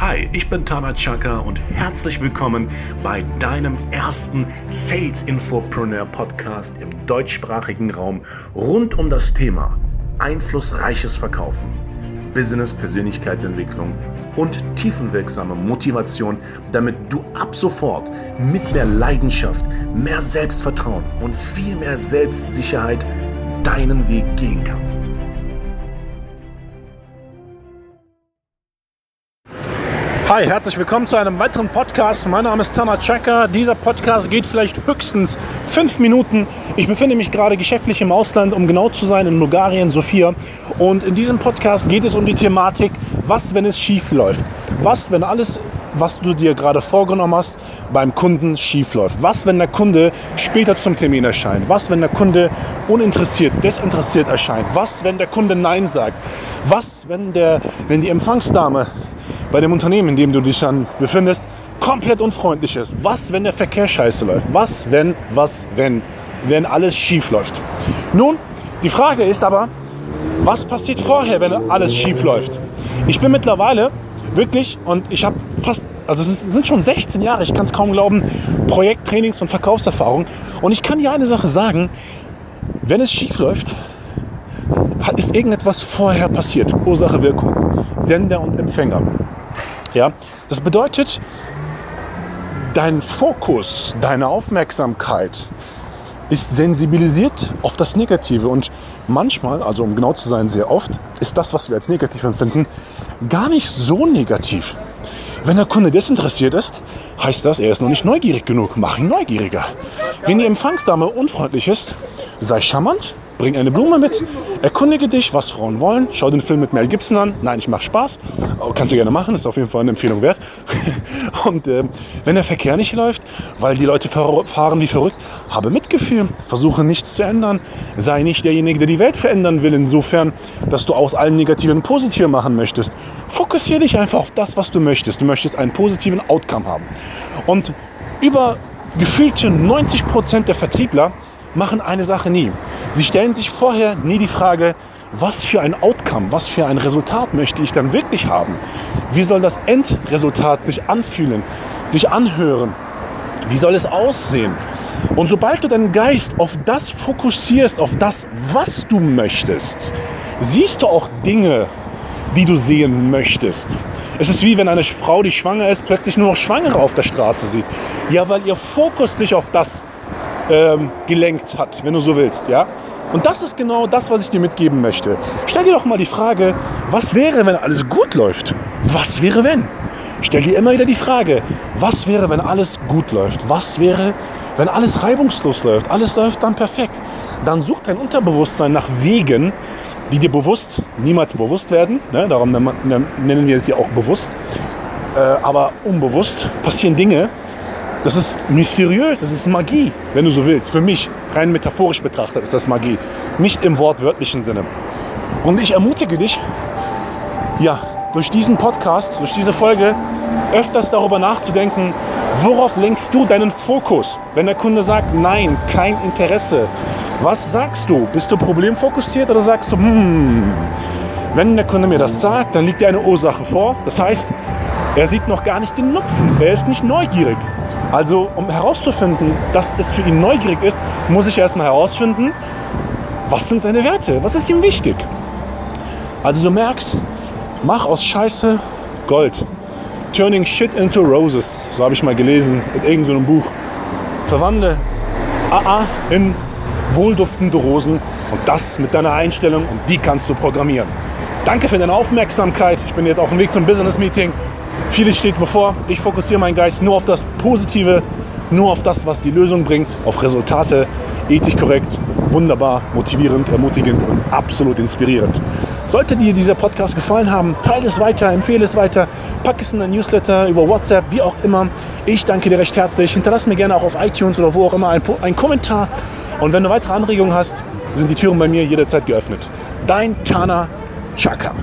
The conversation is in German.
Hi, ich bin Tana Chaka und herzlich willkommen bei deinem ersten Sales Infopreneur Podcast im deutschsprachigen Raum rund um das Thema einflussreiches Verkaufen, Business, Persönlichkeitsentwicklung und tiefenwirksame Motivation, damit du ab sofort mit mehr Leidenschaft, mehr Selbstvertrauen und viel mehr Selbstsicherheit deinen Weg gehen kannst. Hi, herzlich willkommen zu einem weiteren Podcast. Mein Name ist Tana Checker. Dieser Podcast geht vielleicht höchstens fünf Minuten. Ich befinde mich gerade geschäftlich im Ausland, um genau zu sein, in Bulgarien, Sofia. Und in diesem Podcast geht es um die Thematik, was, wenn es schief läuft? Was, wenn alles, was du dir gerade vorgenommen hast, beim Kunden schief läuft? Was, wenn der Kunde später zum Termin erscheint? Was, wenn der Kunde uninteressiert, desinteressiert erscheint? Was, wenn der Kunde Nein sagt? Was, wenn, der, wenn die Empfangsdame bei dem Unternehmen, in dem du dich dann befindest, komplett unfreundlich ist. Was, wenn der Verkehr scheiße läuft? Was, wenn, was, wenn, wenn alles schief läuft? Nun, die Frage ist aber, was passiert vorher, wenn alles schief läuft? Ich bin mittlerweile wirklich, und ich habe fast, also es sind schon 16 Jahre, ich kann es kaum glauben, Projekttrainings und Verkaufserfahrung. Und ich kann dir eine Sache sagen, wenn es schief läuft, ist irgendetwas vorher passiert. Ursache, Wirkung. Sender und Empfänger. Ja, das bedeutet, dein Fokus, deine Aufmerksamkeit ist sensibilisiert auf das Negative und manchmal, also um genau zu sein, sehr oft, ist das, was wir als negativ empfinden, gar nicht so negativ. Wenn der Kunde desinteressiert ist, heißt das, er ist noch nicht neugierig genug. Mach ihn neugieriger. Wenn die Empfangsdame unfreundlich ist, sei charmant, bring eine Blume mit, erkundige dich, was Frauen wollen, schau den Film mit Mel Gibson an. Nein, ich mache Spaß. Kannst du gerne machen, ist auf jeden Fall eine Empfehlung wert. Und äh, wenn der Verkehr nicht läuft, weil die Leute fahren wie verrückt, habe Mitgefühl, versuche nichts zu ändern. Sei nicht derjenige, der die Welt verändern will, insofern, dass du aus allem Negativen positiv machen möchtest. Fokussiere dich einfach auf das, was du möchtest. Du möchtest einen positiven Outcome haben. Und über gefühlte 90 Prozent der Vertriebler machen eine Sache nie. Sie stellen sich vorher nie die Frage, was für ein Outcome, was für ein Resultat möchte ich dann wirklich haben? Wie soll das Endresultat sich anfühlen, sich anhören? Wie soll es aussehen? Und sobald du deinen Geist auf das fokussierst, auf das, was du möchtest, siehst du auch Dinge, die du sehen möchtest. Es ist wie wenn eine Frau, die schwanger ist, plötzlich nur noch Schwangere auf der Straße sieht. Ja, weil ihr Fokus sich auf das ähm, gelenkt hat, wenn du so willst. Ja? Und das ist genau das, was ich dir mitgeben möchte. Stell dir doch mal die Frage, was wäre, wenn alles gut läuft? Was wäre, wenn? Stell dir immer wieder die Frage, was wäre, wenn alles gut läuft? Was wäre, wenn alles reibungslos läuft? Alles läuft dann perfekt. Dann sucht dein Unterbewusstsein nach Wegen, die dir bewusst niemals bewusst werden. Ne? Darum nennen wir es ja auch bewusst. Äh, aber unbewusst passieren Dinge, das ist mysteriös, das ist Magie, wenn du so willst. Für mich, rein metaphorisch betrachtet, ist das Magie. Nicht im wortwörtlichen Sinne. Und ich ermutige dich, ja, durch diesen Podcast, durch diese Folge, öfters darüber nachzudenken, worauf lenkst du deinen Fokus? Wenn der Kunde sagt, nein, kein Interesse, was sagst du? Bist du problemfokussiert oder sagst du, hm, wenn der Kunde mir das sagt, dann liegt dir eine Ursache vor. Das heißt, er sieht noch gar nicht den Nutzen. Er ist nicht neugierig. Also um herauszufinden, dass es für ihn neugierig ist, muss ich erstmal herausfinden, was sind seine Werte, was ist ihm wichtig. Also du merkst, mach aus Scheiße Gold. Turning Shit into Roses, so habe ich mal gelesen in irgendeinem Buch. Verwandle AA in wohlduftende Rosen und das mit deiner Einstellung und die kannst du programmieren. Danke für deine Aufmerksamkeit. Ich bin jetzt auf dem Weg zum Business Meeting. Vieles steht bevor. Ich fokussiere meinen Geist nur auf das Positive, nur auf das, was die Lösung bringt, auf Resultate, ethisch korrekt, wunderbar, motivierend, ermutigend und absolut inspirierend. Sollte dir dieser Podcast gefallen haben, teile es weiter, empfehle es weiter, pack es in ein Newsletter über WhatsApp, wie auch immer. Ich danke dir recht herzlich. Hinterlass mir gerne auch auf iTunes oder wo auch immer einen Kommentar. Und wenn du weitere Anregungen hast, sind die Türen bei mir jederzeit geöffnet. Dein Tana Chaka.